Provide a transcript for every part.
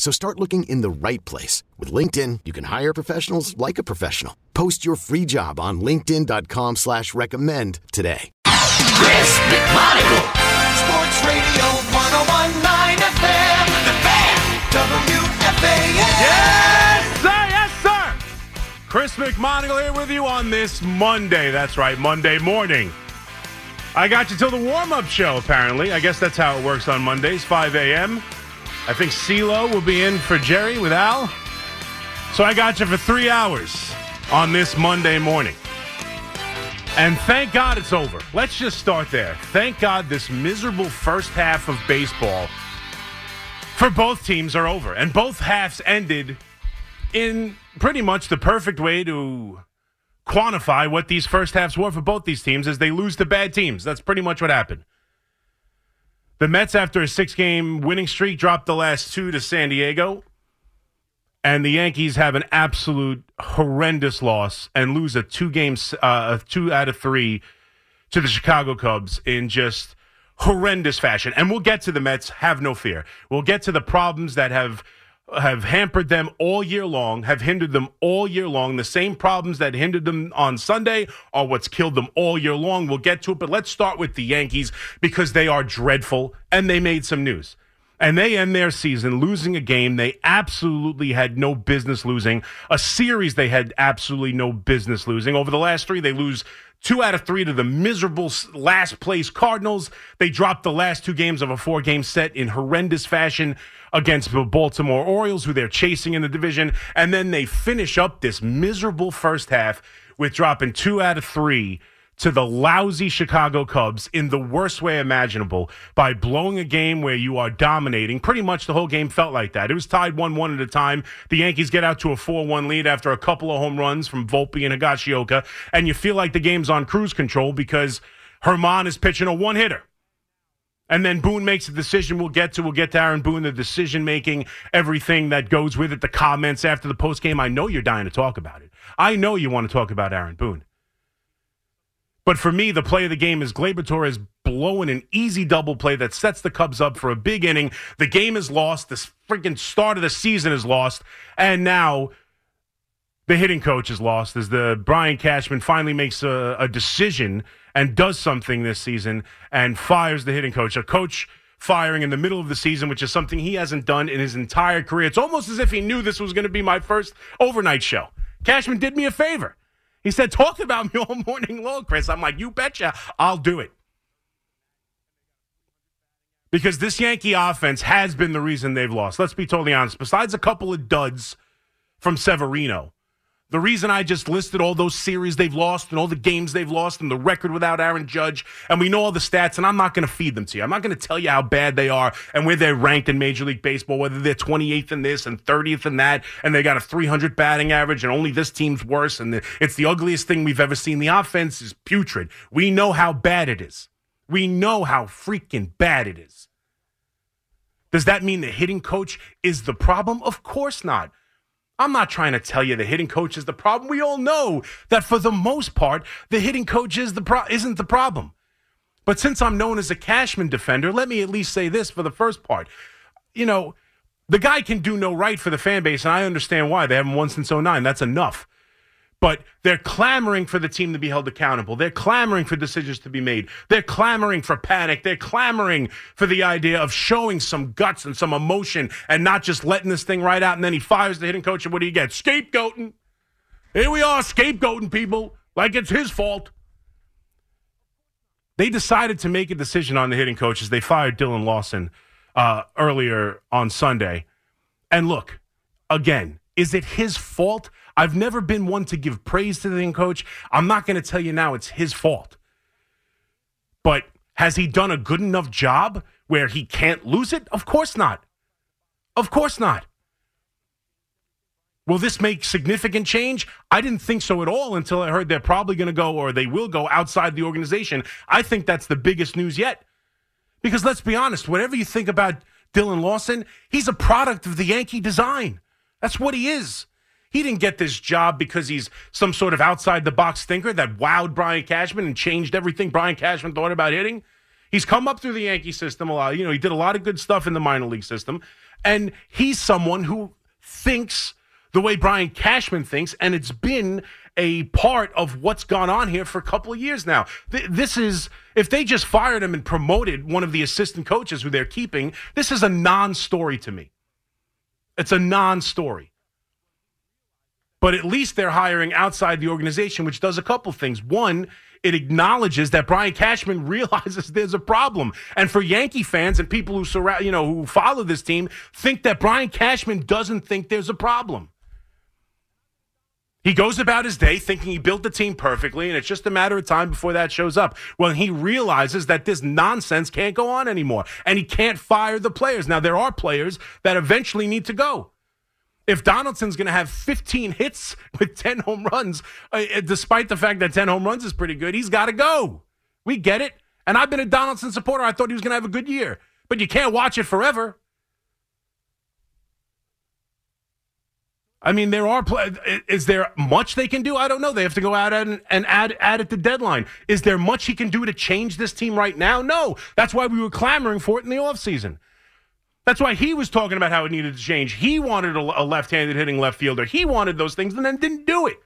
So start looking in the right place. With LinkedIn, you can hire professionals like a professional. Post your free job on linkedin.com slash recommend today. Chris McMonigle. Sports Radio 1019 FM. The Fan. WFAN. Yes, sir. Yes, sir. Chris McMonigle here with you on this Monday. That's right, Monday morning. I got you till the warm up show, apparently. I guess that's how it works on Mondays, 5 a.m. I think CeeLo will be in for Jerry with Al. So I got you for three hours on this Monday morning. And thank God it's over. Let's just start there. Thank God this miserable first half of baseball for both teams are over. And both halves ended in pretty much the perfect way to quantify what these first halves were for both these teams as they lose to bad teams. That's pretty much what happened. The Mets, after a six game winning streak, dropped the last two to San Diego. And the Yankees have an absolute horrendous loss and lose a two games, uh, two out of three to the Chicago Cubs in just horrendous fashion. And we'll get to the Mets, have no fear. We'll get to the problems that have have hampered them all year long, have hindered them all year long. The same problems that hindered them on Sunday are what's killed them all year long. We'll get to it, but let's start with the Yankees because they are dreadful and they made some news. And they end their season losing a game they absolutely had no business losing, a series they had absolutely no business losing. Over the last three, they lose two out of three to the miserable last place Cardinals. They dropped the last two games of a four game set in horrendous fashion against the Baltimore Orioles, who they're chasing in the division. And then they finish up this miserable first half with dropping two out of three to the lousy Chicago Cubs in the worst way imaginable by blowing a game where you are dominating. Pretty much the whole game felt like that. It was tied 1 1 at a time. The Yankees get out to a 4 1 lead after a couple of home runs from Volpe and Higashioka, and you feel like the game's on cruise control because Germán is pitching a one hitter. And then Boone makes a decision. We'll get to. We'll get to Aaron Boone, the decision making, everything that goes with it, the comments after the post game. I know you're dying to talk about it. I know you want to talk about Aaron Boone. But for me, the play of the game is Gleyber Torres blowing an easy double play that sets the Cubs up for a big inning. The game is lost. This freaking start of the season is lost. And now the hitting coach is lost as the Brian Cashman finally makes a, a decision and does something this season and fires the hitting coach. A coach firing in the middle of the season, which is something he hasn't done in his entire career. It's almost as if he knew this was going to be my first overnight show. Cashman did me a favor. He said, Talk about me all morning long, Chris. I'm like, You betcha, I'll do it. Because this Yankee offense has been the reason they've lost. Let's be totally honest. Besides a couple of duds from Severino, the reason I just listed all those series they've lost and all the games they've lost and the record without Aaron Judge, and we know all the stats, and I'm not going to feed them to you. I'm not going to tell you how bad they are and where they're ranked in Major League Baseball, whether they're 28th in this and 30th in that, and they got a 300 batting average, and only this team's worse, and the, it's the ugliest thing we've ever seen. The offense is putrid. We know how bad it is. We know how freaking bad it is. Does that mean the hitting coach is the problem? Of course not. I'm not trying to tell you the hitting coach is the problem. We all know that for the most part, the hitting coach is the pro- isn't the problem. But since I'm known as a Cashman defender, let me at least say this for the first part. You know, the guy can do no right for the fan base, and I understand why. They haven't won since 09. That's enough. But they're clamoring for the team to be held accountable. They're clamoring for decisions to be made. They're clamoring for panic. They're clamoring for the idea of showing some guts and some emotion and not just letting this thing right out. And then he fires the hitting coach, and what do you get? Scapegoating. Here we are, scapegoating people like it's his fault. They decided to make a decision on the hitting coaches. They fired Dillon Lawson uh, earlier on Sunday. And look, again, is it his fault? I've never been one to give praise to the coach. I'm not going to tell you now it's his fault. But has he done a good enough job where he can't lose it? Of course not. Of course not. Will this make significant change? I didn't think so at all until I heard they're probably going to go or they will go outside the organization. I think that's the biggest news yet. Because let's be honest, whatever you think about Dillon Lawson, he's a product of the Yankee design. That's what he is. He didn't get this job because he's some sort of outside the box thinker that wowed Brian Cashman and changed everything Brian Cashman thought about hitting. He's come up through the Yankee system a lot. You know, he did a lot of good stuff in the minor league system. And he's someone who thinks the way Brian Cashman thinks, and it's been a part of what's gone on here for a couple of years now. This is, if they just fired him and promoted one of the assistant coaches who they're keeping, this is a non story to me. It's a non story. But at least they're hiring outside the organization, which does a couple things. One, it acknowledges that Brian Cashman realizes there's a problem. And for Yankee fans and people who surround, you know, who follow this team, think that Brian Cashman doesn't think there's a problem. He goes about his day thinking he built the team perfectly, and it's just a matter of time before that shows up. When he realizes that this nonsense can't go on anymore, and he can't fire the players. Now, there are players that eventually need to go. If Donaldson's going to have 15 hits with 10 home runs, uh, uh, despite the fact that 10 home runs is pretty good, he's got to go. We get it. And I've been a Donaldson supporter. I thought he was going to have a good year, but you can't watch it forever. I mean, there are. Pl- Is there much they can do? I don't know. They have to go out and, and add add at the deadline. Is there much he can do to change this team right now? No. That's why we were clamoring for it in the offseason. That's why he was talking about how it needed to change. He wanted a, left-handed hitting left fielder. He wanted those things and then didn't do it.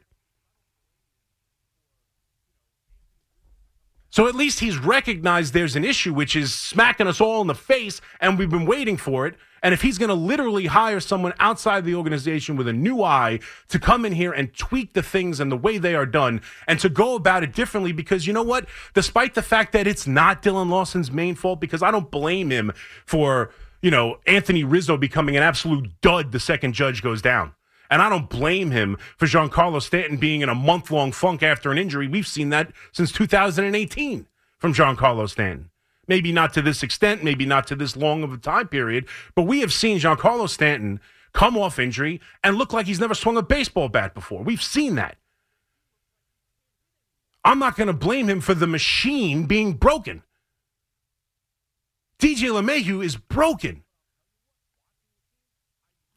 So at least he's recognized there's an issue, which is smacking us all in the face, and we've been waiting for it. And if he's going to literally hire someone outside the organization with a new eye to come in here and tweak the things and the way they are done and to go about it differently, because you know what? Despite the fact that it's not Dillon Lawson's main fault, because I don't blame him for, you know, Anthony Rizzo becoming an absolute dud the second judge goes down. And I don't blame him for Giancarlo Stanton being in a month long funk after an injury. We've seen that since 2018 from Giancarlo Stanton. Maybe not to this extent, maybe not to this long of a time period, but we have seen Giancarlo Stanton come off injury and look like he's never swung a baseball bat before. We've seen that. I'm not going to blame him for the machine being broken. DJ LeMahieu is broken.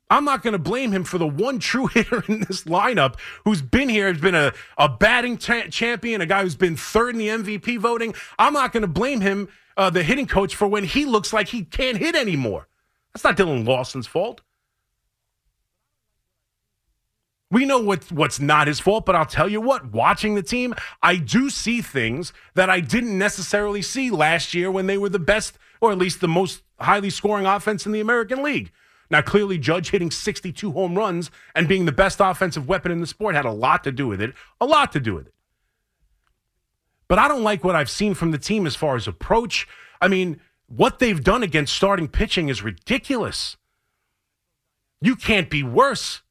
I'm not going to blame him for the one true hitter in this lineup who's been here, has been a, a batting champion, a guy who's been third in the MVP voting. I'm not going to blame him uh, the hitting coach for when he looks like he can't hit anymore. That's not Dillon Lawson's fault. We know what, what's not his fault, but I'll tell you what, watching the team, I do see things that I didn't necessarily see last year when they were the best, or at least the most highly scoring offense in the American League. Now, clearly, Judge hitting 62 home runs and being the best offensive weapon in the sport had a lot to do with it. A lot to do with it. But I don't like what I've seen from the team as far as approach. I mean, what they've done against starting pitching is ridiculous. You can't be worse.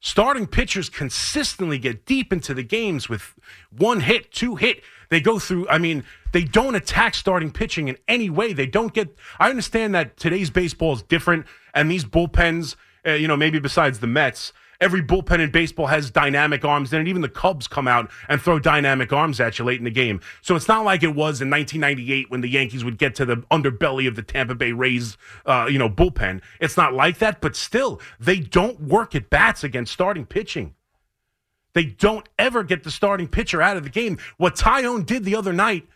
Starting pitchers consistently get deep into the games with one hit, two hit. They go through, I mean, they don't attack starting pitching in any way. They don't get, I understand that today's baseball is different and these bullpens, uh, you know, maybe besides the Mets, Every bullpen in baseball has dynamic arms it. Even the Cubs come out and throw dynamic arms at you late in the game. So it's not like it was in 1998 when the Yankees would get to the underbelly of the Tampa Bay Rays, uh, you know, bullpen. It's not like that, but still, they don't work at bats against starting pitching. They don't ever get the starting pitcher out of the game. What Taillon did the other night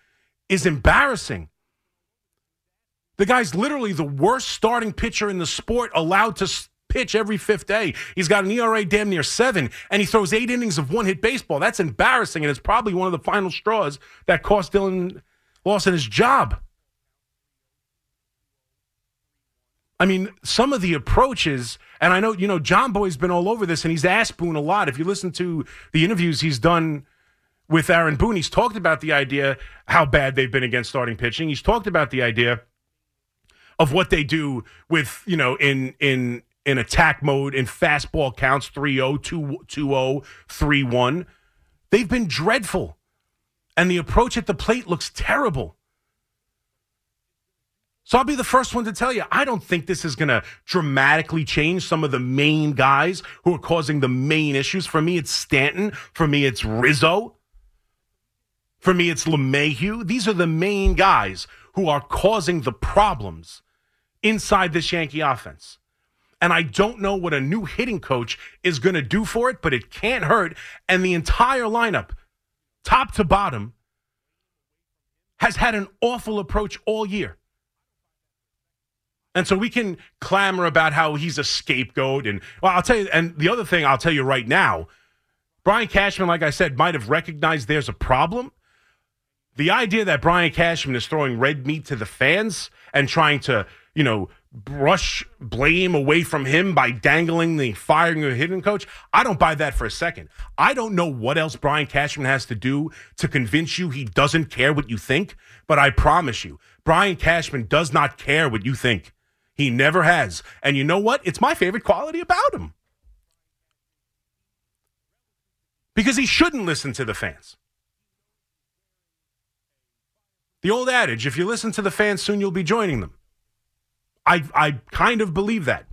is embarrassing. The guy's literally the worst starting pitcher in the sport allowed to pitch every fifth day. He's got an ERA damn near seven, and he throws eight innings of one hit baseball. That's embarrassing, and it's probably one of the final straws that cost Dillon Lawson his job. I mean, some of the approaches, and I know, you know, John Boy's been all over this and he's asked Boone a lot. If you listen to the interviews he's done with Aaron Boone, he's talked about the idea how bad they've been against starting pitching. He's talked about the idea of what they do with, you know, in in in attack mode in fastball counts 3-0, 2-0, 3-1. They've been dreadful. And the approach at the plate looks terrible. So I'll be the first one to tell you, I don't think this is going to dramatically change some of the main guys who are causing the main issues. For me, it's Stanton. For me, it's Rizzo. For me, it's LeMahieu. These are the main guys who are causing the problems inside this Yankee offense. And I don't know what a new hitting coach is going to do for it, but it can't hurt. And the entire lineup, top to bottom, has had an awful approach all year. And so we can clamor about how he's a scapegoat. And well, I'll tell you, and the other thing I'll tell you right now, Brian Cashman, like I said, might have recognized there's a problem. The idea that Brian Cashman is throwing red meat to the fans and trying to, you know, brush blame away from him by dangling the firing of a hidden coach, I don't buy that for a second. I don't know what else Brian Cashman has to do to convince you he doesn't care what you think, but I promise you, Brian Cashman does not care what you think. He never has. And you know what? It's my favorite quality about him. Because he shouldn't listen to the fans. The old adage if you listen to the fans, soon you'll be joining them. I, I kind of believe that.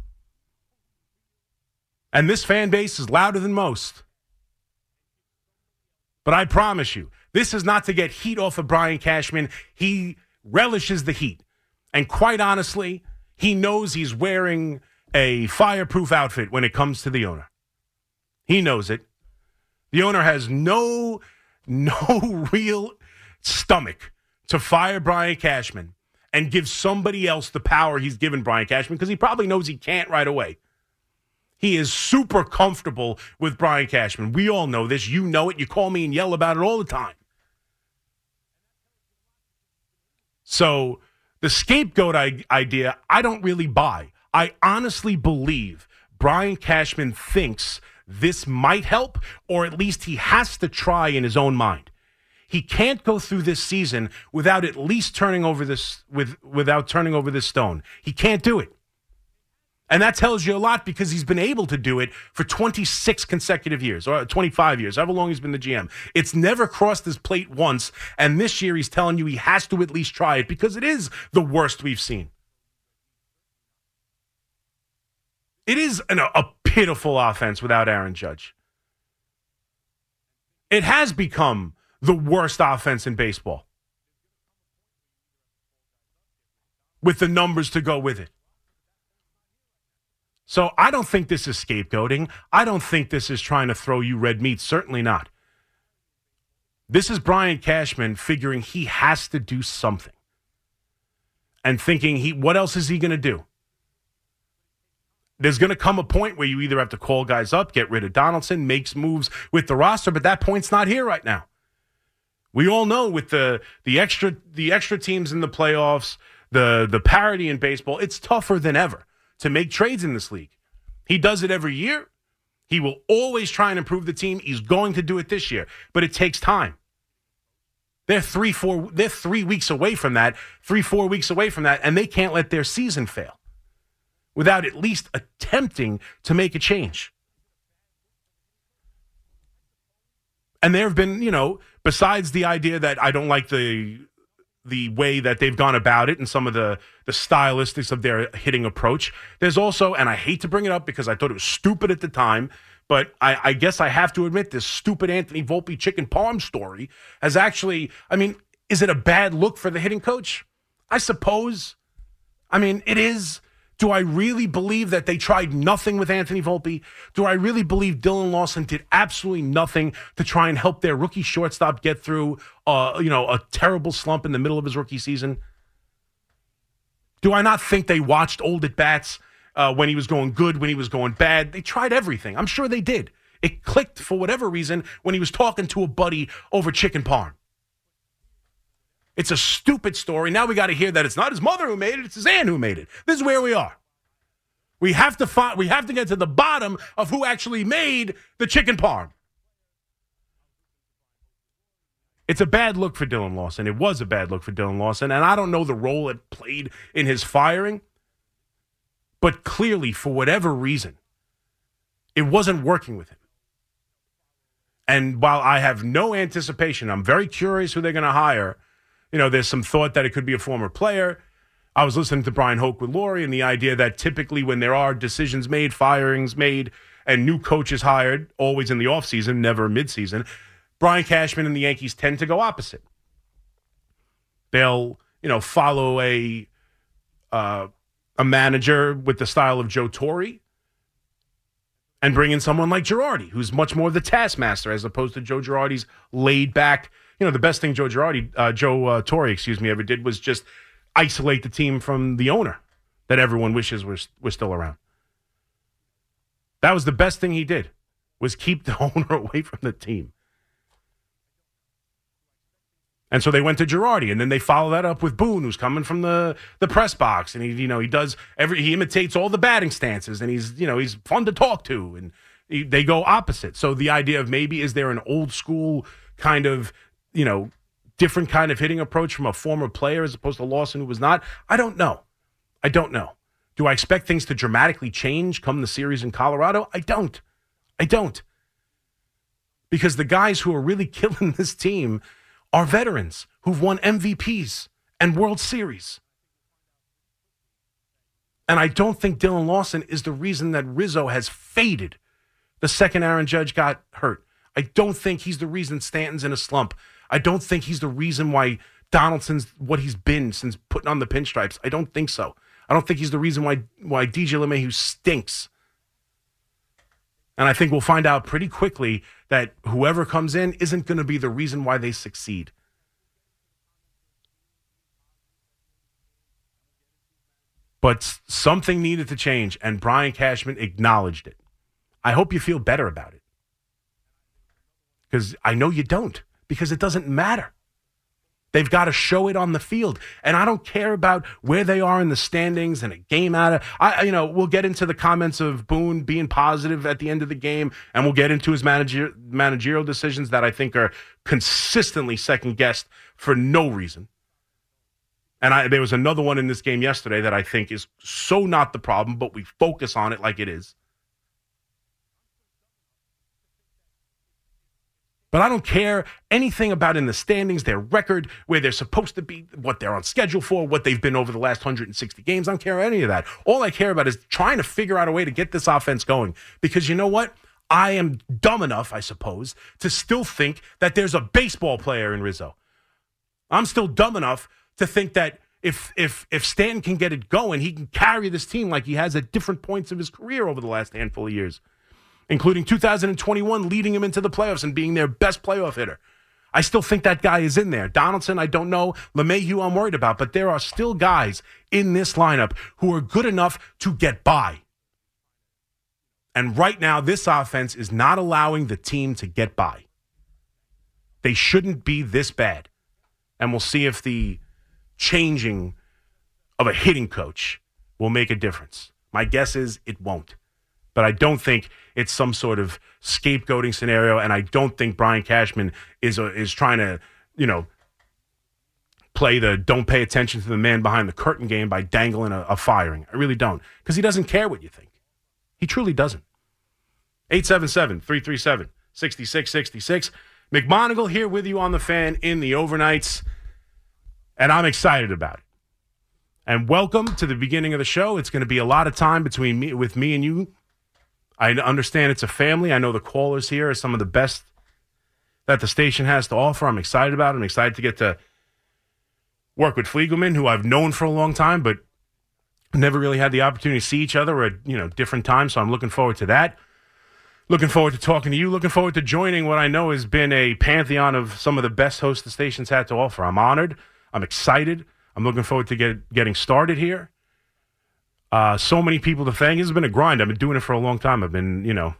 And this fan base is louder than most. But I promise you, this is not to get heat off of Brian Cashman. He relishes the heat. And quite honestly, he knows he's wearing a fireproof outfit when it comes to the owner. He knows it. The owner has no no real stomach to fire Brian Cashman and give somebody else the power he's given Brian Cashman because he probably knows he can't right away. He is super comfortable with Brian Cashman. We all know this. You know it. You call me and yell about it all the time. So the scapegoat idea, I don't really buy. I honestly believe Brian Cashman thinks this might help, or at least he has to try in his own mind. He can't go through this season without at least turning over this with without turning over this stone. He can't do it. And that tells you a lot because he's been able to do it for 26 consecutive years or 25 years, however long he's been the GM. It's never crossed his plate once. And this year he's telling you he has to at least try it because it is the worst we've seen. It is an, a pitiful offense without Aaron Judge. It has become the worst offense in baseball with the numbers to go with it. So I don't think this is scapegoating. I don't think this is trying to throw you red meat. Certainly not. This is Brian Cashman figuring he has to do something and thinking he what else is he going to do? There's going to come a point where you either have to call guys up, get rid of Donaldson, makes moves with the roster, but that point's not here right now. We all know with the the extra the extra teams in the playoffs, the the parity in baseball, it's tougher than ever to make trades in this league. He does it every year. He will always try and improve the team. He's going to do it this year, but it takes time. They're three, four, they're three weeks away from that, three, four weeks away from that, and they can't let their season fail without at least attempting to make a change. And there have been, you know, besides the idea that I don't like the the way that they've gone about it and some of the the stylistics of their hitting approach. There's also, and I hate to bring it up because I thought it was stupid at the time, but I, I guess I have to admit this stupid Anthony Volpe chicken parm story has actually. I mean, is it a bad look for the hitting coach? I suppose. I mean, it is. Do I really believe that they tried nothing with Anthony Volpe? Do I really believe Dillon Lawson did absolutely nothing to try and help their rookie shortstop get through, uh, you know, a terrible slump in the middle of his rookie season? Do I not think they watched old at bats uh, when he was going good, when he was going bad. They tried everything. I'm sure they did. It clicked for whatever reason when he was talking to a buddy over chicken parm. It's a stupid story. Now we got to hear that it's not his mother who made it, it's his aunt who made it. This is where we are. We have to find we have to get to the bottom of who actually made the chicken parm. It's a bad look for Dillon Lawson. It was a bad look for Dillon Lawson, and I don't know the role it played in his firing, but clearly for whatever reason, it wasn't working with him. And while I have no anticipation, I'm very curious who they're going to hire. You know, there's some thought that it could be a former player. I was listening to Bryan Hoch with Laurie and the idea that typically when there are decisions made, firings made, and new coaches hired, always in the offseason, never midseason, Brian Cashman and the Yankees tend to go opposite. They'll, you know, follow a uh, a manager with the style of Joe Torre and bring in someone like Girardi, who's much more the taskmaster as opposed to Joe Girardi's laid back. You know, the best thing Joe Girardi, uh, Joe uh, Torre, excuse me, ever did was just isolate the team from the owner that everyone wishes was was still around. That was the best thing he did was keep the owner away from the team. And so they went to Girardi, and then they follow that up with Boone, who's coming from the, the press box, and he you know he does every he imitates all the batting stances, and he's you know he's fun to talk to, and he, they go opposite. So the idea of maybe is there an old school kind of you know different kind of hitting approach from a former player as opposed to Lawson who was not? I don't know. I don't know. Do I expect things to dramatically change come the series in Colorado? I don't. I don't. Because the guys who are really killing this team are veterans who've won MVPs and World Series. And I don't think Dillon Lawson is the reason that Rizzo has faded the second Aaron Judge got hurt. I don't think he's the reason Stanton's in a slump. I don't think he's the reason why Donaldson's what he's been since putting on the pinstripes. I don't think so. I don't think he's the reason why why DJ LeMahieu stinks. And I think we'll find out pretty quickly that whoever comes in isn't going to be the reason why they succeed. But something needed to change, and Brian Cashman acknowledged it. I hope you feel better about it. Because I know you don't, because it doesn't matter. They've got to show it on the field. And I don't care about where they are in the standings and a game out of I you know, we'll get into the comments of Boone being positive at the end of the game and we'll get into his manager, managerial decisions that I think are consistently second guessed for no reason. And I, there was another one in this game yesterday that I think is so not the problem, but we focus on it like it is. But I don't care anything about in the standings, their record, where they're supposed to be, what they're on schedule for, what they've been over the last 160 games. I don't care any of that. All I care about is trying to figure out a way to get this offense going. Because you know what? I am dumb enough, I suppose, to still think that there's a baseball player in Rizzo. I'm still dumb enough to think that if if if Stanton can get it going, he can carry this team like he has at different points of his career over the last handful of years including 2021, leading him into the playoffs and being their best playoff hitter. I still think that guy is in there. Donaldson, I don't know. LeMahieu, I'm worried about, but there are still guys in this lineup who are good enough to get by. And right now, this offense is not allowing the team to get by. They shouldn't be this bad. And we'll see if the changing of a hitting coach will make a difference. My guess is it won't. But I don't think it's some sort of scapegoating scenario, and I don't think Brian Cashman is a, is trying to, you know, play the don't pay attention to the man behind the curtain game by dangling a, a firing. I really don't, because he doesn't care what you think. He truly doesn't. 877 337 6666. McMonigle here with you on the fan in the overnights, and I'm excited about it. And welcome to the beginning of the show. It's going to be a lot of time between me with me and you I understand it's a family. I know the callers here are some of the best that the station has to offer. I'm excited about it. I'm excited to get to work with Fliegelman, who I've known for a long time, but never really had the opportunity to see each other at you know different times. So I'm looking forward to that. Looking forward to talking to you. Looking forward to joining what I know has been a pantheon of some of the best hosts the station's had to offer. I'm honored. I'm excited. I'm looking forward to get, getting started here. Uh, so many people to thank. It's been a grind. I've been doing it for a long time. I've been, you know,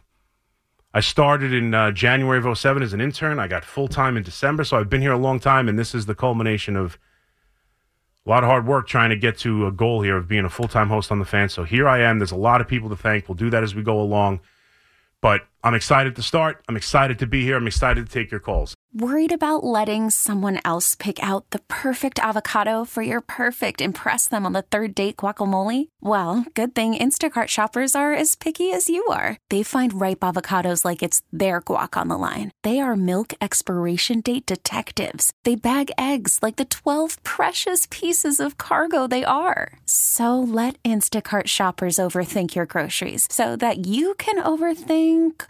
I started in uh, January of 07 as an intern. I got full time in December. So I've been here a long time. And this is the culmination of a lot of hard work trying to get to a goal here of being a full time host on the fan. So here I am. There's a lot of people to thank. We'll do that as we go along. But I'm excited to start. I'm excited to be here. I'm excited to take your calls. Worried about letting someone else pick out the perfect avocado for your perfect impress them on the third date guacamole? Well, good thing Instacart shoppers are as picky as you are. They find ripe avocados like it's their guac on the line. They are milk expiration date detectives. They bag eggs like the 12 precious pieces of cargo they are. So let Instacart shoppers overthink your groceries so that you can overthink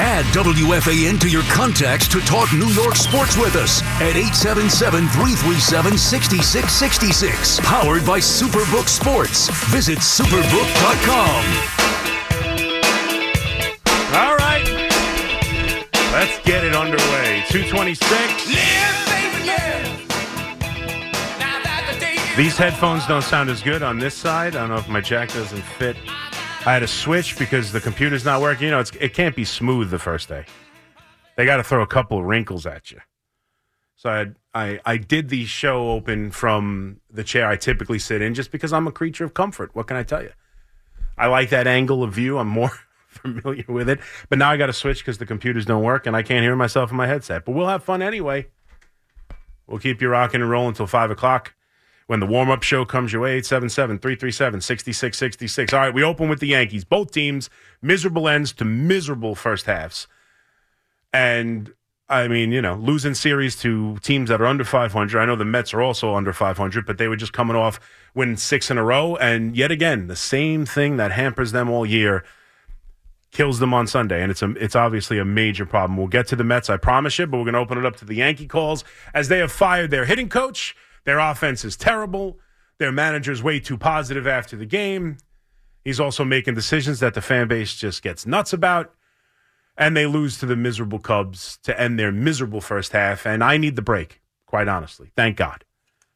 Add WFAN to your contacts to talk New York sports with us at 877 337 6666. Powered by Superbook Sports. Visit superbook.com. All right. Let's get it underway. 226. These headphones don't sound as good on this side. I don't know if my jack doesn't fit. I had to switch because the computer's not working. You know, it can't be smooth the first day. They got to throw a couple of wrinkles at you. So I, I I did the show open from the chair I typically sit in just because I'm a creature of comfort. What can I tell you? I like that angle of view. I'm more familiar with it. But now I got to switch because the computers don't work and I can't hear myself in my headset. But we'll have fun anyway. We'll keep you rocking and rolling until 5 o'clock when the warm up show comes your way 877 337 6666. All right, we open with the Yankees. Both teams, miserable ends to miserable first halves. And I mean, you know, losing series to teams that are under 500. I know the Mets are also under 500, but they were just coming off winning six in a row. And yet again, the same thing that hampers them all year kills them on Sunday, and it's a, it's obviously a major problem. We'll get to the Mets, I promise you, but we're going to open it up to the Yankee calls as they have fired their hitting coach. Their offense is terrible. Their manager's way too positive after the game. He's also making decisions that the fan base just gets nuts about. And they lose to the miserable Cubs to end their miserable first half. And I need the break, quite honestly. Thank God.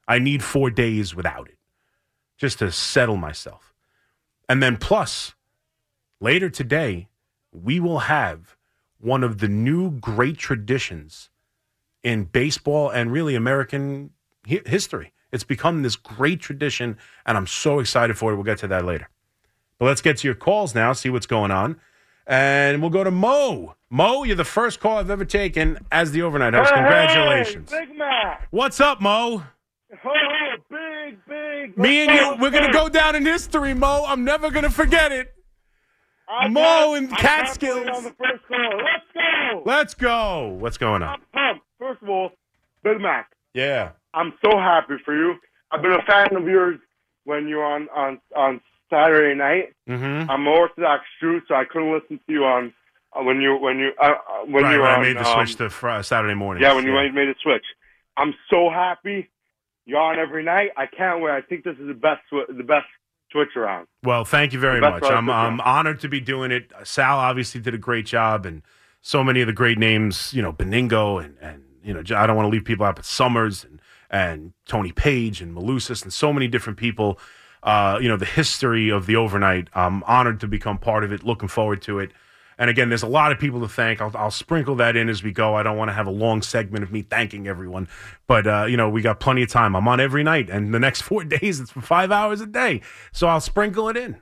I need four days without it just to settle myself. And then, plus, later today, we will have one of the new great traditions in baseball and really American history. It's become this great tradition, and I'm so excited for it. We'll get to that later. But let's get to your calls now, see what's going on. And we'll go to Mo. Mo, you're the first call I've ever taken as the overnight host. Congratulations. Hey, Big Mac. What's up, Mo? Oh, big, big. Me and you, we're going to go down in history, Mo. I'm never going to forget it. I Mo and Catskills. on the first call. Let's go. Let's go. What's going on? First of all, Big Mac, Yeah. I'm so happy for you. I've been a fan of yours when you're on on on Saturday night. Mm-hmm. I'm Orthodox Jew, so I couldn't listen to you on uh, when you when you uh, uh, when right, you were right. I made the um, switch to fr- Saturday morning. Yeah, when you made the switch. I'm so happy. You're on every night. I can't wait. I think this is the best the best switch around. Well, thank you very much. I'm I'm honored to be doing it. Sal obviously did a great job, and so many of the great names, you know, Benigno and and you know, I don't want to leave people out, but Somers and and Tony Paige and Malusis and so many different people. Uh, you know, the history of the overnight. I'm honored to become part of it. Looking forward to it. And again, there's a lot of people to thank. I'll, I'll sprinkle that in as we go. I don't want to have a long segment of me thanking everyone, but uh, you know we got plenty of time. I'm on every night, and the next four days it's for five hours a day, so I'll sprinkle it in.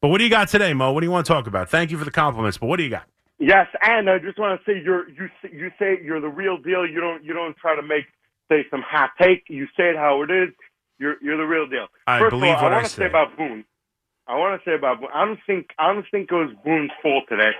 But what do you got today, Mo? What do you want to talk about? Thank you for the compliments, but what do you got? Yes, and I just want to say you're you you say you're the real deal. You don't you don't try to make say some hot take. You say it how it is. You're you're the real deal. I First believe all, what I I want to say. about Boone. I want to say about Boone. I don't think I don't think it was Boone's fault today.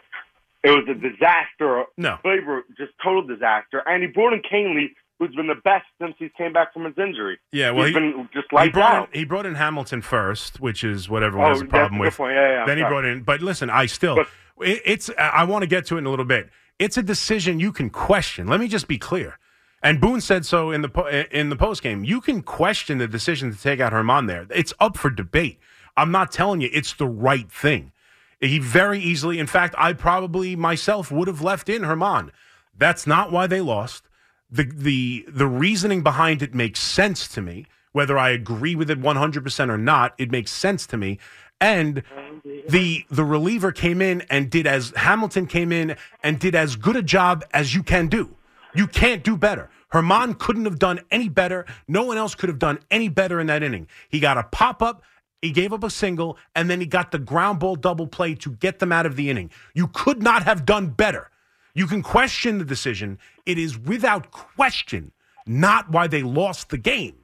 It was a disaster. No. Flavor, just total disaster. And he brought in Kahnle, who's been the best since he came back from his injury. Yeah, well, he's he- been just He like brought out. in, he brought in Hamilton first, which is what everyone oh, has Oh, a that's problem a with. point. Yeah, yeah, then he brought in, but listen, I still, But- it's. I want to get to it in a little bit. It's a decision you can question. Let me just be clear. And Boone said so in the in the post game. You can question the decision to take out Germán there. It's up for debate. I'm not telling you it's the right thing. He very easily, in fact, I probably myself would have left in Germán. That's not why they lost. The the the reasoning behind it makes sense to me. Whether I agree with it 100% or not, it makes sense to me. And the the reliever came in and did as Hamilton came in and did as good a job as you can do. You can't do better. Germán couldn't have done any better. No one else could have done any better in that inning. He got a pop up, he gave up a single, and then he got the ground ball double play to get them out of the inning. You could not have done better. You can question the decision. It is without question not why they lost the game.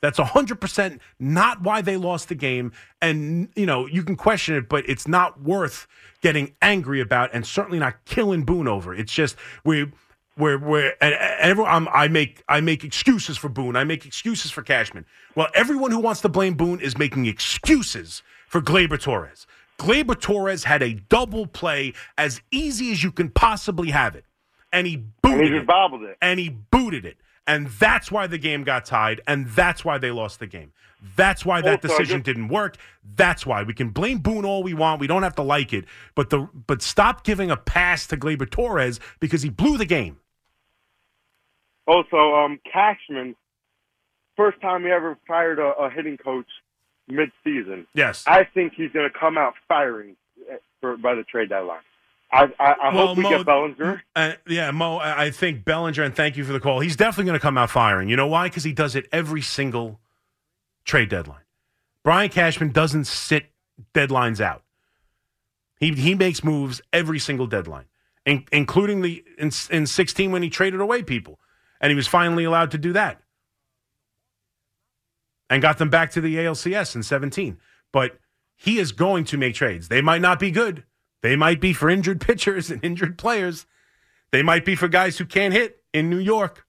That's 100% not why they lost the game. And, you know, you can question it, but it's not worth getting angry about and certainly not killing Boone over. It's just we we're, we're, and everyone, I'm, I make I make excuses for Boone. I make excuses for Cashman. Well, everyone who wants to blame Boone is making excuses for Gleyber Torres. Gleyber Torres had a double play as easy as you can possibly have it, and he booted And he it it. and he booted it. And that's why the game got tied, and that's why they lost the game. That's why that Also, decision didn't work. That's why we can blame Boone all we want. We don't have to like it, but the but stop giving a pass to Gleyber Torres because he blew the game. Also, um, Cashman, first time he ever fired a, a hitting coach mid-season. Yes. I think he's going to come out firing eh, for, by the trade deadline. I, I, I Well, hope we Mo- get Bellinger. Uh, yeah, Mo, I I think Bellinger, and thank you for the call. He's definitely going to come out firing. You know why? Because he does it every single trade deadline. Brian Cashman doesn't sit deadlines out. He he makes moves every single deadline, in, including the in, in 16 when he traded away people, and he was finally allowed to do that, and got them back to the ALCS in 17. But he is going to make trades. They might not be good. They might be for injured pitchers and injured players. They might be for guys who can't hit in New York.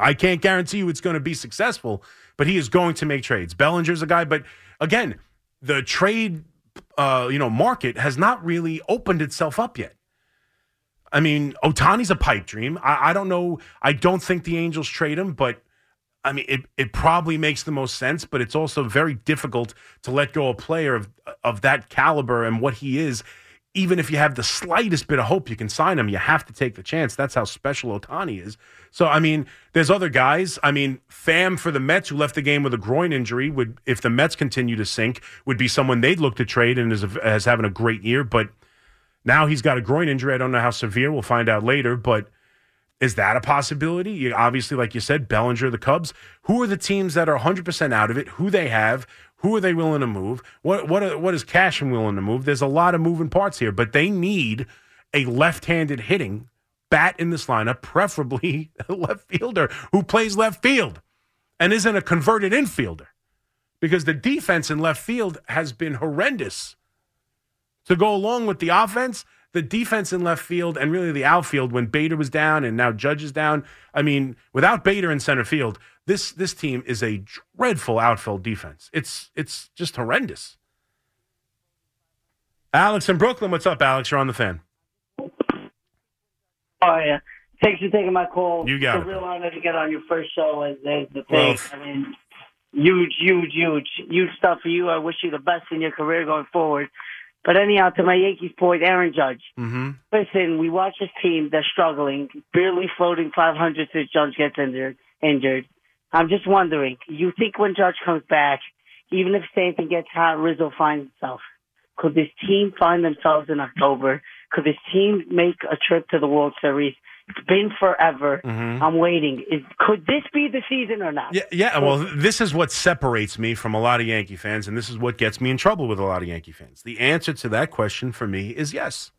I can't guarantee you it's going to be successful, but he is going to make trades. Bellinger's a guy, but again, the trade uh, you know market has not really opened itself up yet. I mean, Ohtani's a pipe dream. I, I don't know. I don't think the Angels trade him, but I mean, it, it probably makes the most sense, but it's also very difficult to let go a player of of that caliber and what he is. Even if you have the slightest bit of hope you can sign him, you have to take the chance. That's how special Ohtani is. So, I mean, there's other guys. I mean, Pham for the Mets, who left the game with a groin injury, would if the Mets continue to sink, would be someone they'd look to trade and is as having a great year. But now he's got a groin injury. I don't know how severe. We'll find out later, but. Is that a possibility? You, obviously, like you said, Bellinger, the Cubs. Who are the teams that are 100% out of it? Who they have? Who are they willing to move? What what what is Cashman willing to move? There's a lot of moving parts here, but they need a left-handed hitting bat in this lineup, preferably a left fielder who plays left field and isn't a converted infielder, because the defense in left field has been horrendous. To go along with the offense, the defense in left field and really the outfield when Bader was down and now Judge is down. I mean, without Bader in center field, this this team is a dreadful outfield defense. It's it's just horrendous. Alex in Brooklyn, what's up, Alex? You're on the fan. Oh yeah. Thanks for taking my call. You got it's it. a real honor to get on your first show as, as the Well, thing. I mean, huge, huge, huge, huge stuff for you. I wish you the best in your career going forward. But anyhow, to my Yankees point, Aaron Judge. Mm-hmm. Listen, we watch this team. They're struggling, barely floating 500 since Judge gets injured. Injured. I'm just wondering. You think when Judge comes back, even if Stanton gets hot, Rizzo finds himself. Could this team find themselves in October Could this team make a trip to the World Series? It's been forever. Mhm. I'm waiting. Is, could this be the season or not? Yeah, yeah. Well, this is what separates me from a lot of Yankee fans, and this is what gets me in trouble with a lot of Yankee fans. The answer to that question for me is yes.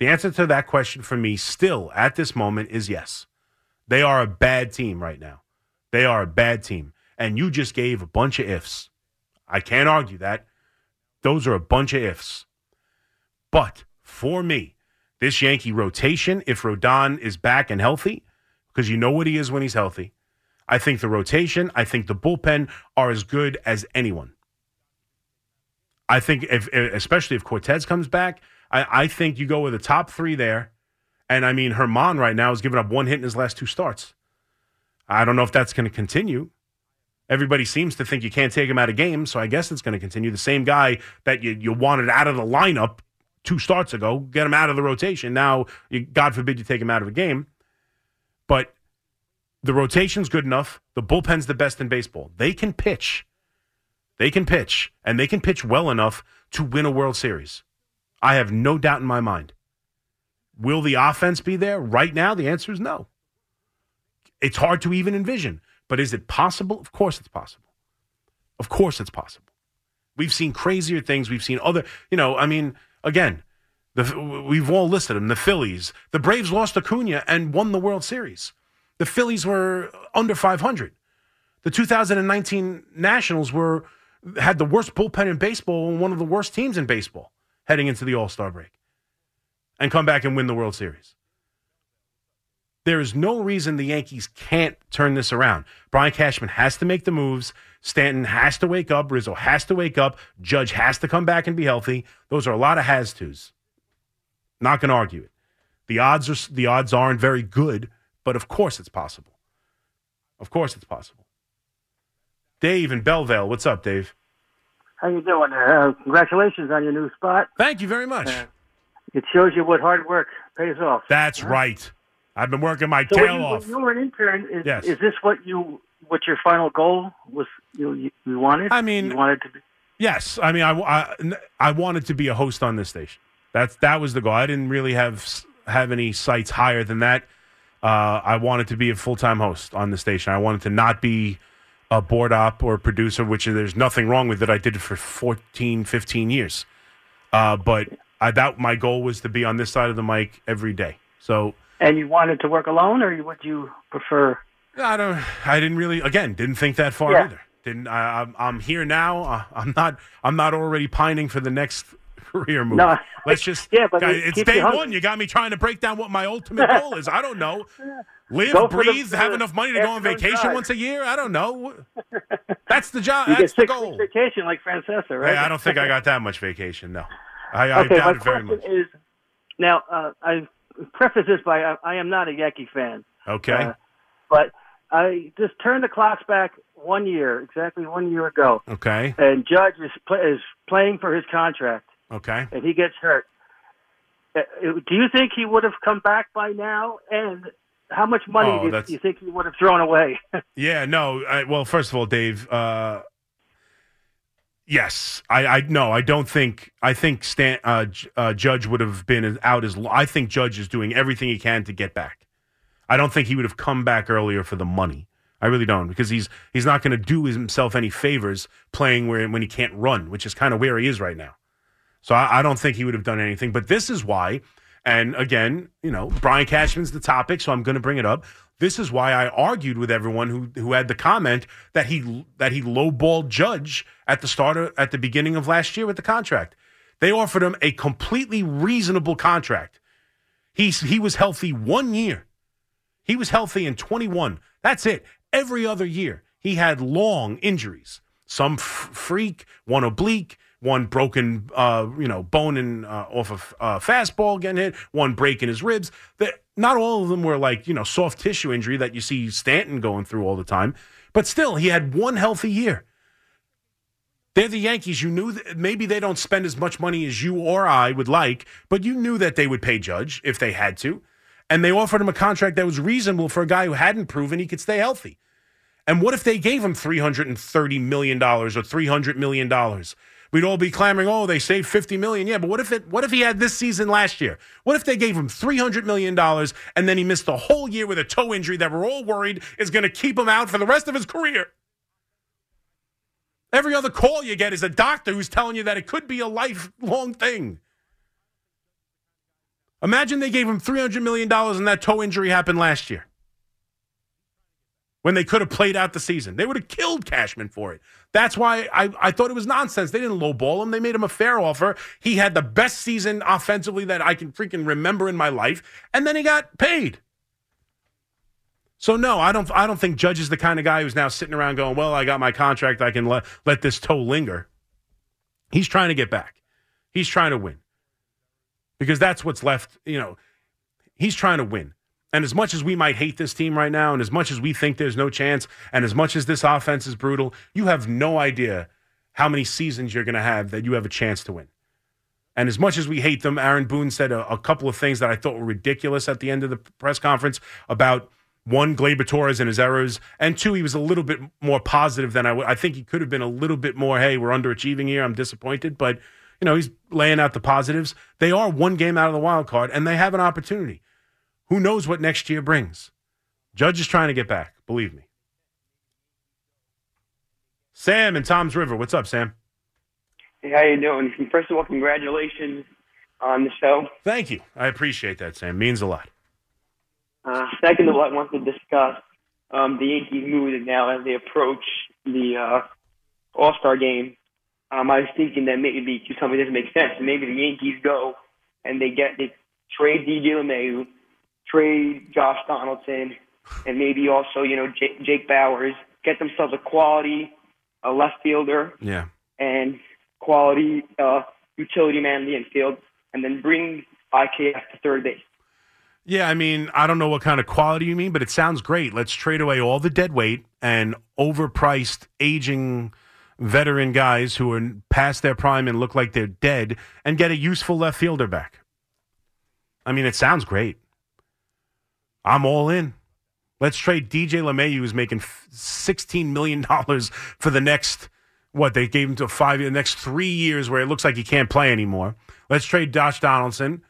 The answer to that question for me, still at this moment, is yes. They are a bad team right now. They are a bad team, and you just gave a bunch of ifs. I can't argue that. Those are a bunch of ifs. But for me, this Yankee rotation, if Rodon is back and healthy, because you know what he is when he's healthy, I think the rotation, I think the bullpen are as good as anyone. I think, if, especially if Cortes comes back, I, I think you go with the top three there. And I mean, Germán right now has given up one hit in his last two starts. I don't know if that's going to continue. Everybody seems to think you can't take him out of games, so I guess it's going to continue. The same guy that you, you wanted out of the lineup two starts ago, get him out of the rotation. Now, you, God forbid you take him out of a game. But the rotation's good enough. The bullpen's the best in baseball. They can pitch. They can pitch, and they can pitch well enough to win a World Series. I have no doubt in my mind. Will the offense be there right now? The answer is no. It's hard to even envision. But is it possible? Of course it's possible. Of course it's possible. We've seen crazier things. We've seen other, you know, I mean, again, the, we've all listed them. The Phillies. The Braves lost Acuna and won the World Series. The Phillies were under 500. The 2019 Nationals were had the worst bullpen in baseball and one of the worst teams in baseball heading into the All Star break, and come back and win the World Series. There is no reason the Yankees can't turn this around. Brian Cashman has to make the moves. Stanton has to wake up. Rizzo has to wake up. Judge has to come back and be healthy. Those are a lot of has tos. Not going to argue it. The odds are the odds aren't very good, but of course it's possible. Of course it's possible. Dave in Belleville, what's up, Dave? How you doing? Uh, congratulations on your new spot. Thank you very much. It shows you what hard work pays off. That's right. I've been working my So tail when you, off. when you were an intern, is, Yes. is this what you what your final goal was? You you, you wanted? I mean- you wanted to be. Yes, I mean, I, I, I wanted to be a host on this station. That's that was the goal. I didn't really have have any sights higher than that. Uh, I wanted to be a full time host on the station. I wanted to not be a board op or producer, which there's nothing wrong with it. I did it for 14, 15 years. Uh, but I that my goal was to be on this side of the mic every day. So And you wanted to work alone, or would you prefer? I don't. I didn't really. Again, didn't think that far Yeah. either. Didn't. I, I'm, I'm here now. Uh, I'm not. I'm not already pining for the next career move. No. Let's just. Yeah, but it's day one. You got me trying to break down what my ultimate goal is. I don't know. Live, Go for the- breathe, have enough money to go on vacation drive. once a year. I don't know. That's the job. You That's the goal. vacation like Francesa, right? Hey, I don't think I got that much vacation. No, I, I okay, doubt my it very much. is now. Uh, I preface this by I, I am not a Yankee fan. Okay. Uh, but I just turned the clocks back one year, exactly one year ago, okay. and Judge is play, is playing for his contract, Okay. and he gets hurt. Uh, Do you think he would have come back by now? And how much money Oh, do, you, do you think he would have thrown away? Yeah, no. I, well, first of all, Dave. Uh, yes, I, I no, I don't think. I think Stan, uh, uh, Judge would have been out as. I think Judge is doing everything he can to get back. I don't think he would have come back earlier for the money. I really don't because he's he's not going to do himself any favors playing where when he can't run, which is kind of where he is right now. So I, I don't think he would have done anything. But this is why, and again, you know, Brian Cashman's the topic, so I'm going to bring it up. This is why I argued with everyone who who had the comment that he that he lowballed Judge at the start of, at the beginning of last year with the contract. They offered him a completely reasonable contract. He's he was healthy one year. He was healthy in 21. That's it. Every other year, he had long injuries. Some f- freak, one oblique, one broken, uh, you know, bone in, uh, off of uh, fastball getting hit, one break in his ribs. That not all of them were like you know soft tissue injury that you see Stanton going through all the time, but still he had one healthy year. They're the Yankees. You knew maybe they don't spend as much money as you or I would like, but you knew that they would pay Judge if they had to. And they offered him a contract that was reasonable for a guy who hadn't proven he could stay healthy. And what if they gave him $330 million or $300 million? We'd all be clamoring, "Oh, they saved 50 million." Yeah, but what if it what if he had this season last year? What if they gave him 300 million dollars and then he missed the whole year with a toe injury that we're all worried is going to keep him out for the rest of his career? Every other call you get is a doctor who's telling you that it could be a lifelong thing. Imagine they gave him $300 million and that toe injury happened last year when they could have played out the season. They would have killed Cashman for it. That's why I, I thought it was nonsense. They didn't lowball him. They made him a fair offer. He had the best season offensively that I can freaking remember in my life, and then he got paid. So no, I don't. I don't think Judge is the kind of guy who's now sitting around going, "Well, I got my contract. I can let let this toe linger." He's trying to get back. He's trying to win because that's what's left. You know, he's trying to win. And as much as we might hate this team right now, and as much as we think there's no chance, and as much as this offense is brutal, you have no idea how many seasons you're going to have that you have a chance to win. And as much as we hate them, Aaron Boone said a, a, couple of things that I thought were ridiculous at the end of the press conference about one, Gleyber Torres and his errors, and two, he was a little bit more positive than I think he could have been a little bit more, hey, we're underachieving here. I'm disappointed. But, you know, he's laying out the positives. They are one game out of the wild card, and they have an opportunity. Who knows what next year brings? Judge is trying to get back, believe me. Sam and Toms River. What's up, Sam? Hey, how you doing? First of all, congratulations on the show. Thank you. I appreciate that, Sam. Means a lot. Uh, second of all, I want to discuss um, the Yankees' mood now as they approach the uh, All Star game. Um, I was thinking that maybe you tell me doesn't make sense. Maybe the Yankees go and they get they trade DJ LeMahieu, trade Josh Donaldson, and maybe also you know Jake, Jake Bauers, get themselves a quality a left fielder Yeah. and quality uh, utility man in the infield, and then bring IKF to third base. Yeah, I mean, I don't know what kind of quality you mean, but it sounds great. Let's trade away all the dead weight and overpriced aging veteran guys who are past their prime and look like they're dead and get a useful left fielder back. I mean, it sounds great. I'm all in. Let's trade DJ LeMahieu, who's making $16 million for the next, what, they gave him to five, the next three years where it looks like he can't play anymore. Let's trade Josh Donaldson,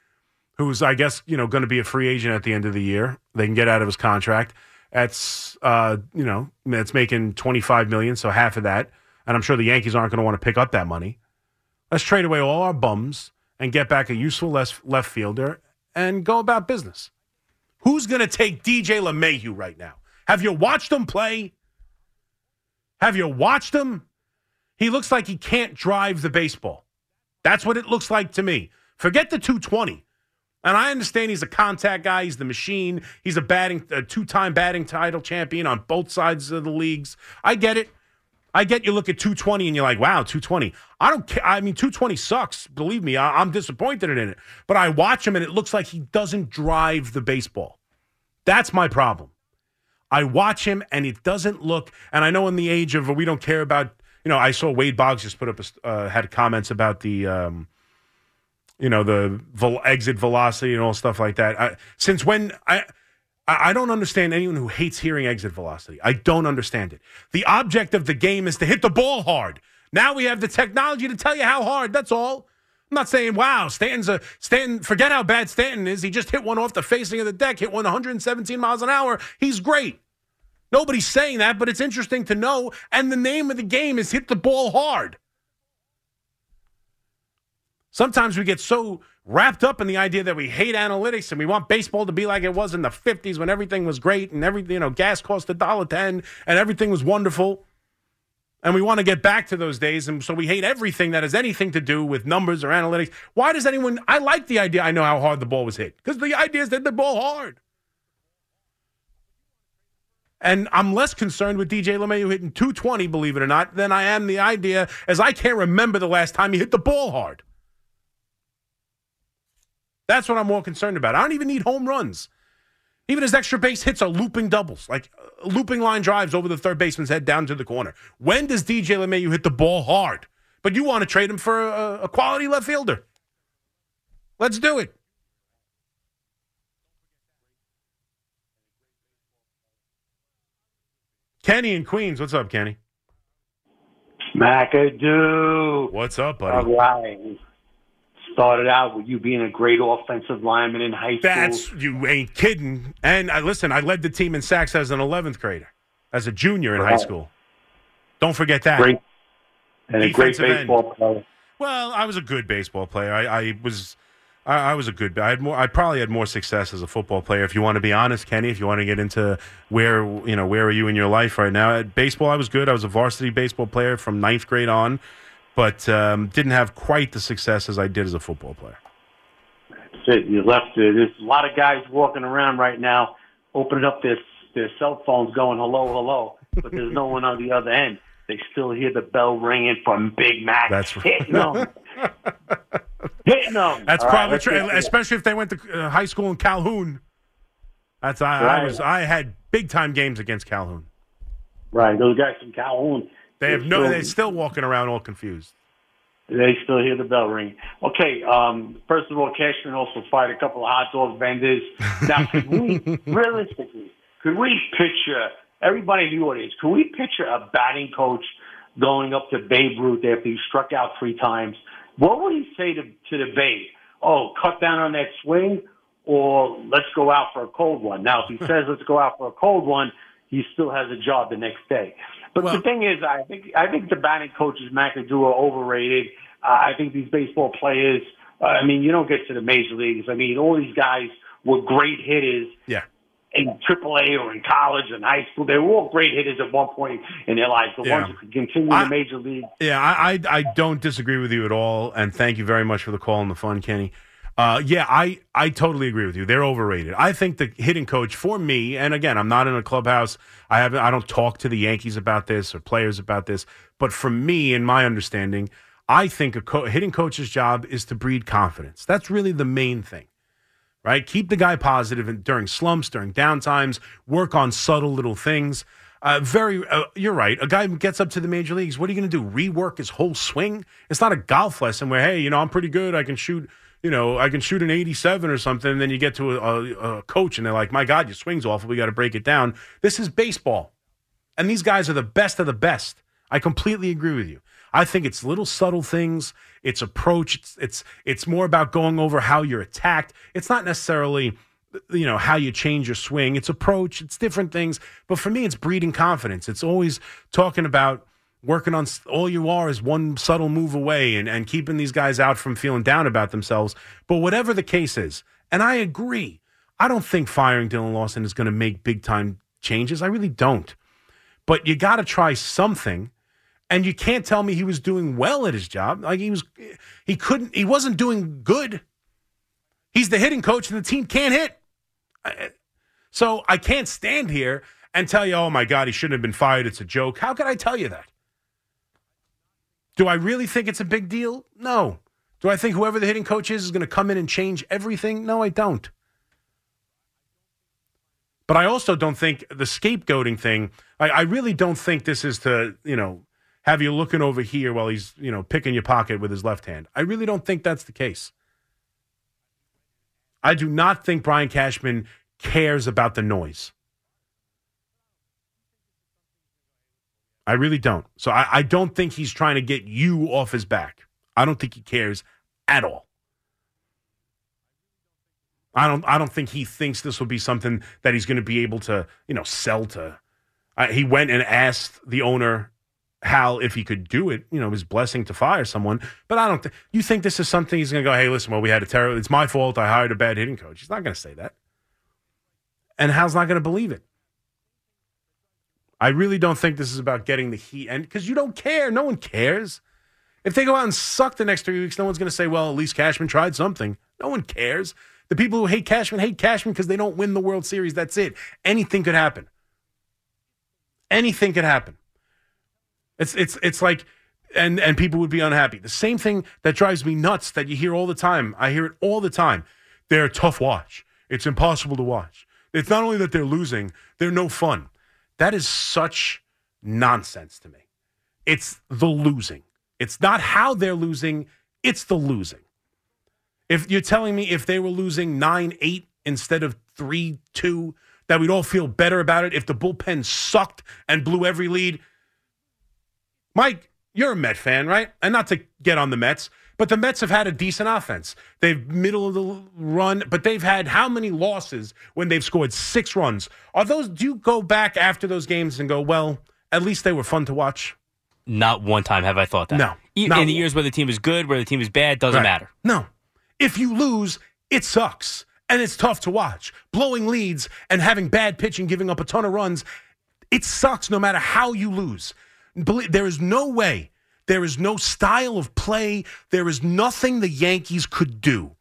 who's, I guess, you know, going to be a free agent at the end of the year. They can get out of his contract. That's, uh, you know, that's making 25 million, so half of that. And I'm sure the Yankees aren't going to want to pick up that money. Let's trade away all our bums and get back a useful left fielder and go about business. Who's going to take DJ LeMahieu right now? Have you watched him play? Have you watched him? He looks like he can't drive the baseball. That's what it looks like to me. Forget the 220. And I understand he's a contact guy. He's the machine. He's a batting, a two-time batting title champion on both sides of the leagues. I get it. I get you look at 220 and you're like, wow, 220. I don't care. I mean, 220 sucks. Believe me, I, I'm disappointed in it. But I watch him and it looks like he doesn't drive the baseball. That's my problem. I watch him and it doesn't look. And I know in the age of we don't care about. You know, I saw Wade Boggs just put up a, uh, had comments about the. Um, you know the exit velocity and all stuff like that. I, since when I I don't understand anyone who hates hearing exit velocity. I don't understand it. The object of the game is to hit the ball hard. Now we have the technology to tell you how hard. That's all. I'm not saying wow, Stanton's a Stanton. Forget how bad Stanton is. He just hit one off the facing of the deck, hit one 117 miles an hour. He's great. Nobody's saying that, but it's interesting to know. And the name of the game is hit the ball hard. Sometimes we get so wrapped up in the idea that we hate analytics and we want baseball to be like it was in the 50s when everything was great and everything, you know, gas cost a dollar 10 and everything was wonderful. And we want to get back to those days. And so we hate everything that has anything to do with numbers or analytics. Why does anyone, I like the idea, I know how hard the ball was hit because the idea is that the ball hard. And I'm less concerned with DJ LeMahieu hitting 220, believe it or not, than I am the idea as I can't remember the last time he hit the ball hard. That's what I'm more concerned about. I don't even need home runs. Even his extra base hits are looping doubles, like uh, looping line drives over the third baseman's head down to the corner. When does DJ LeMahieu hit the ball hard? But you want to trade him for a, a quality left fielder. Let's do it. Kenny in Queens. What's up, Kenny? McAdoo. What's up, All buddy? right. Started out with you being a great offensive lineman in high school. That's you ain't kidding. And I listen, I led the team in sacks as an 11th grader, as a junior in high school. Don't forget that. great and a great Defensive end. baseball player. Well, I was a good baseball player. I, I was, I, I was a good. I had more. I probably had more success as a football player. If you want to be honest, Kenny, if you want to get into where you know where are you in your life right now? At baseball, I was good. I was a varsity baseball player from ninth grade on, but um, didn't have quite the success as I did as a football player. That's it. You left it. There's a lot of guys walking around right now, opening up their their cell phones, going hello, hello, but there's no one on the other end. They still hear the bell ringing from Big Mac. That's right. hitting them, hitting them. That's All right, probably let's true, especially if they went to uh, high school in Calhoun. That's I, I was. I had big time games against Calhoun. Right, those guys from Calhoun. They have they're no. still- They're still walking around all confused. They still hear the bell ring. Okay, um, first of all, Cashman also fired a couple of hot dog vendors. Now, could we, realistically, could we picture, everybody in the audience, could we picture a batting coach going up to Babe Ruth after he struck out three times? What would he say to, to the Babe? Oh, cut down on that swing or let's go out for a cold one. Now, if he says let's go out for a cold one, he still has a job the next day. But the thing is, I think I think the batting coaches McAdoo are overrated. Uh, I think these baseball players. Uh, I mean, you don't get to the major leagues. I mean, all these guys were great hitters Yeah. in AAA or in college and high school. They were all great hitters at one point in their lives. The Yeah. ones who could continue in I- the major league. Yeah, I, I I don't disagree with you at all, and thank you very much for the call and the fun, Kenny. Uh, yeah, I, I totally agree with you. They're overrated. I think the hitting coach for me, and again, I'm not in a clubhouse. I haven't. I don't talk to the Yankees about this or players about this. But for me, in my understanding, I think a co- hitting coach's job is to breed confidence. That's really the main thing right? Keep the guy positive during slumps, during downtimes, work on subtle little things. Uh, very, uh, you're right. A guy gets up to the major leagues. What are you going to do? Rework his whole swing? It's not a golf lesson where, hey, you know, I'm pretty good. I can shoot, you know, I can shoot an 87 or something. And then you get to a, a, a coach and they're like, my God, your swing's awful. We got to break it down. This is baseball. And these guys are the best of the best. I completely agree with you. I think it's little subtle things. It's approach. It's it's it's more about going over how you're attacked. It's not necessarily you know how you change your swing. It's approach. It's different things. But for me, it's breeding confidence. It's always talking about working on all you are is one subtle move away and, and keeping these guys out from feeling down about themselves. But whatever the case is, and I agree, I don't think firing Dillon Lawson is going to make big time changes. I really don't. But you got to try something. And you can't tell me he was doing well at his job. Like he was, he couldn't, he wasn't doing good. He's the hitting coach, and the team can't hit. So I can't stand here and tell you, oh my God, he shouldn't have been fired. It's a joke. How could I tell you that? Do I really think it's a big deal? No. Do I think whoever the hitting coach is is going to come in and change everything? No, I don't. But I also don't think the scapegoating thing, I, I really don't think this is to, you know, have you looking over here while he's, you know, picking your pocket with his left hand. I really don't think that's the case. I do not think Brian Cashman cares about the noise. I really don't. So I, I don't think he's trying to get you off his back. I don't think he cares at all. I don't. I don't think he thinks this will be something that he's going to be able to, you know, sell to. Uh, he went and asked the owner Hal if he could do it. You know, his blessing to fire someone. But I don't. Th- you think this is something he's going to go? Hey, listen. Well, we had a terrible. It's my fault. I hired a bad hitting coach. He's not going to say that. And Hal's not going to believe it. I really don't think this is about getting the heat, and because you don't care, no one cares. If they go out and suck the next three weeks, no one's going to say, "Well, at least Cashman tried something." No one cares. The people who hate Cashman hate Cashman because they don't win the World Series. That's it. Anything could happen. Anything could happen. It's it's it's like, and and people would be unhappy. The same thing that drives me nuts that you hear all the time. I hear it all the time. They're a tough watch. It's impossible to watch. It's not only that they're losing; they're no fun. That is such nonsense to me. It's the losing. It's not how they're losing, it's the losing. If you're telling me if they were losing 9 8 instead of 3 2, that we'd all feel better about it if the bullpen sucked and blew every lead. Mike, you're a Met fan, right? And not to get on the Mets, but the Mets have had a decent offense. They've middle of the run, but they've had how many losses when they've scored six runs? Are those? Do you go back after those games and go, well, at least they were fun to watch? Not one time have I thought that. No, Even in the years where the team is good, where the team is bad, doesn't Right. matter. No. If you lose, it sucks. And it's tough to watch. Blowing leads and having bad pitching, giving up a ton of runs, it sucks no matter how you lose. There is no way, there is no style of play, there is nothing the Yankees could do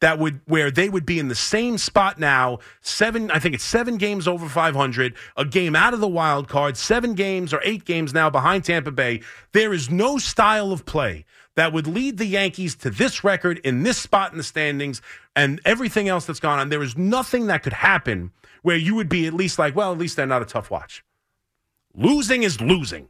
that would where they would be in the same spot now. Seven i think it's seven games over 500 a game out of the wild card. Seven games or eight games now behind tampa bay. There is no style of play that would lead the yankees to this record in this spot in the standings and everything else that's gone on. There is nothing that could happen where you would be at least like well at least they're not a tough watch. Losing is losing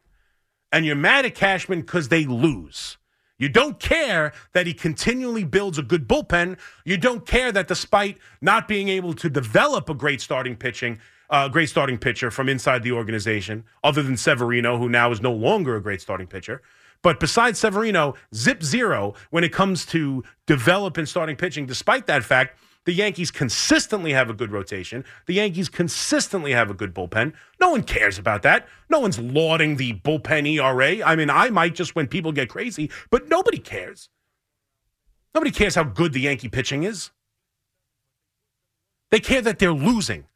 and you're mad at cashman because they lose you don't care that he continually builds a good bullpen. You don't care that despite not being able to develop a great starting pitching, uh, great starting pitcher from inside the organization, other than Severino, who now is no longer a great starting pitcher. But besides Severino, zip zero when it comes to develop and starting pitching. Despite that fact, the Yankees consistently have a good rotation. The Yankees consistently have a good bullpen. No one cares about that. No one's lauding the bullpen ERA. I mean, I might just when people get crazy, but nobody cares. Nobody cares how good the Yankee pitching is. They care that they're losing.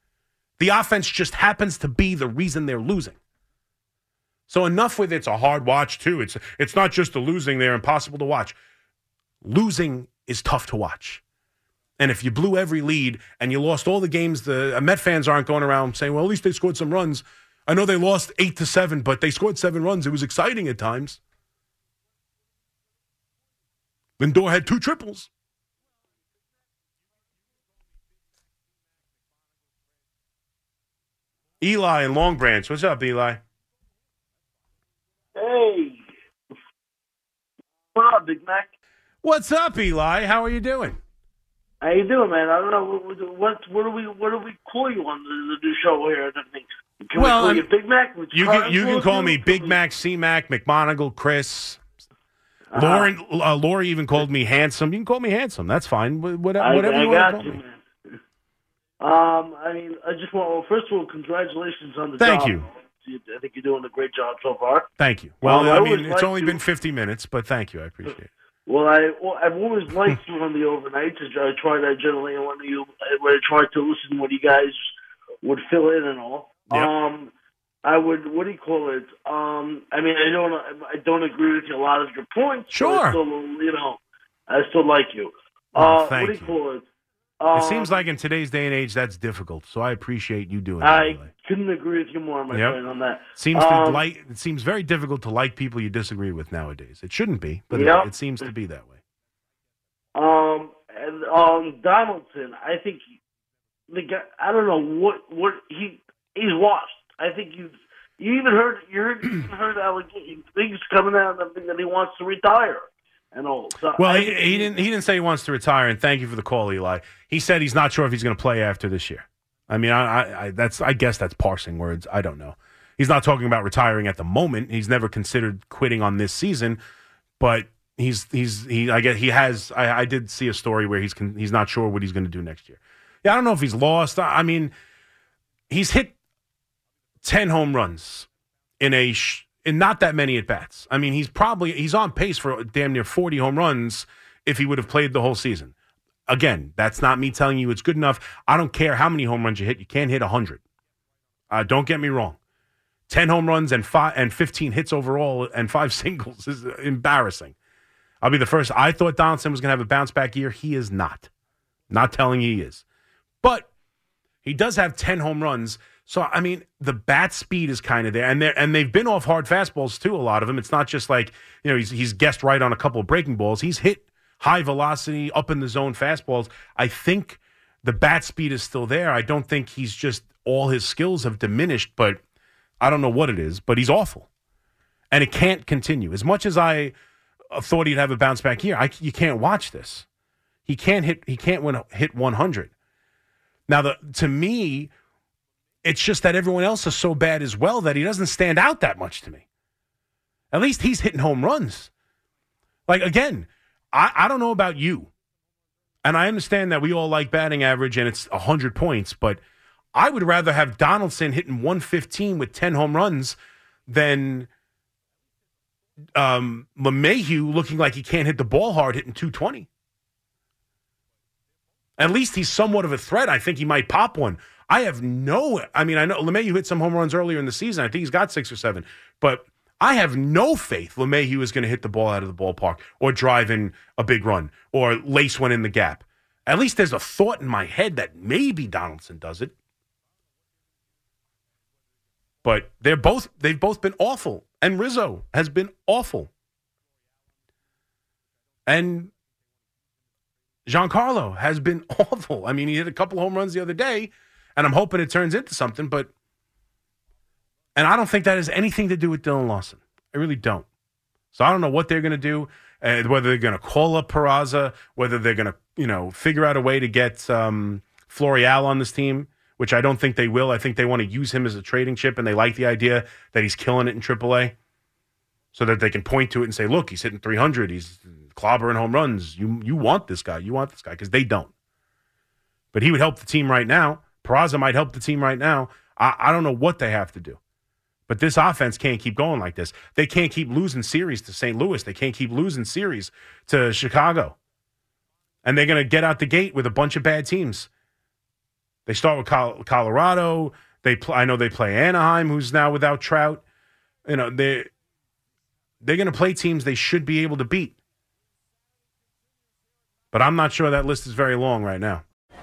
The offense just happens to be the reason they're losing. So enough with it's a hard watch too. It's it's not just the losing; they're impossible to watch. Losing is tough to watch. And if you blew every lead and you lost all the games, the uh, Met fans aren't going around saying, "Well, at least they scored some runs." I know they lost eight to seven, but they scored seven runs. It was exciting at times. Lindor had two triples. Eli and Long Branch. What's up, Eli? Hey. What up, Big Mac? What's up, Eli? How are you doing? How you doing, man? I don't know what what, do we what do we call you on the, the new show here? I think. Can Well, we call I'm- you Big Mac? You can you can call me Big Mac, C Mac, McMonigle, Chris. Uh-huh. Lauren, uh, Lori even called me handsome. You can call me handsome. That's fine. Wh- Whatever, I, whatever I you want to call you, me. man. Um, I mean, I just want. Well, first of all, congratulations on the Thank job. you. I think you're doing a great job so far. Thank you. Well, Um, I I mean, it's like only to- been 50 minutes, but thank you. I appreciate it. Well, I well, I've always liked you on the overnights. I try that generally when you when I try to listen when you guys would fill in and all. Yep. Um, I would what do you call it? Um, I mean, I don't I don't agree with you a lot of your points. Sure. I still, you know, I still like you. Oh, uh, what do you, you. call it? It Um, seems like in today's day and age, that's difficult. So I appreciate you doing that. I Eli. couldn't agree with you more, my Yep. friend, on that. Seems to Um, like it seems very difficult to like people you disagree with nowadays. It shouldn't be, but Yep. it, it seems to be that way. Um, and um, Donaldson, I think the guy. I don't know what what he he's washed. I think you you even heard you heard you heard allegations things coming out of him that he wants to retire and all. So Well, I he, he didn't. He didn't say he wants to retire. And thank you for the call, Eli. He said he's not sure if he's going to play after this year. I mean, I, I, I that's. I guess that's parsing words. I don't know. He's not talking about retiring at the moment. He's never considered quitting on this season, but he's he's he. I guess he has. I, I did see a story where he's con, he's not sure what he's going to do next year. Yeah, I don't know if he's lost. I, I mean, he's hit ten home runs in a sh- in not that many at bats. I mean, he's probably he's on pace for damn near 40 home runs if he would have played the whole season. Again, that's not me telling you it's good enough. I don't care how many home runs you hit. You can't hit 100. Uh, don't get me wrong. 10 home runs and five and 15 hits overall and five singles is embarrassing. I'll be the first. I thought Donaldson was going to have a bounce back year. He is not. Not telling you he is. But he does have 10 home runs. So I mean, the bat speed is kind of there, and they and they've been off hard fastballs too. A lot of them. It's not just like you know he's he's guessed right on a couple of breaking balls. He's hit high velocity up in the zone fastballs. I think the bat speed is still there. I don't think he's just all his skills have diminished, but I don't know what it is. But he's awful, and it can't continue. As much as I uh, thought he'd have a bounce back year, I, you can't watch this. He can't hit. He can't win, hit 100. Now, the to me, it's just that everyone else is so bad as well that he doesn't stand out that much to me. At least he's hitting home runs. Like again, I, I don't know about you. And I understand that we all like batting average and it's 100 points, but I would rather have Donaldson hitting 115 with 10 home runs than um, LeMahieu looking like he can't hit the ball hard hitting 220. At least he's somewhat of a threat. I think he might pop one. I have no, I mean, I know LeMahieu hit some home runs earlier in the season. I think he's got six or seven, but I have no faith LeMahieu is going to hit the ball out of the ballpark or drive in a big run or lace one in the gap. At least there's a thought in my head that maybe Donaldson does it. But they're both they've both been awful. And Rizzo has been awful. And Giancarlo has been awful. I mean, he hit a couple home runs the other day, and I'm hoping it turns into something, but and I don't think that has anything to do with Dillon Lawson. I really don't. So I don't know what they're going to do, uh, whether they're going to call up Peraza, whether they're going to, you know, figure out a way to get um, Florial on this team, which I don't think they will. I think they want to use him as a trading chip, and they like the idea that he's killing it in AAA so that they can point to it and say, look, he's hitting 300. He's clobbering home runs. You, you want this guy. You want this guy because they don't. But he would help the team right now. Peraza might help the team right now. I, I don't know what they have to do. But this offense can't keep going like this. They can't keep losing series to St. Louis. They can't keep losing series to Chicago. And they're going to get out the gate with a bunch of bad teams. They start with Colorado. They I know they play Anaheim, who's now without Trout. You know they they're going to play teams they should be able to beat. But I'm not sure that list is very long right now.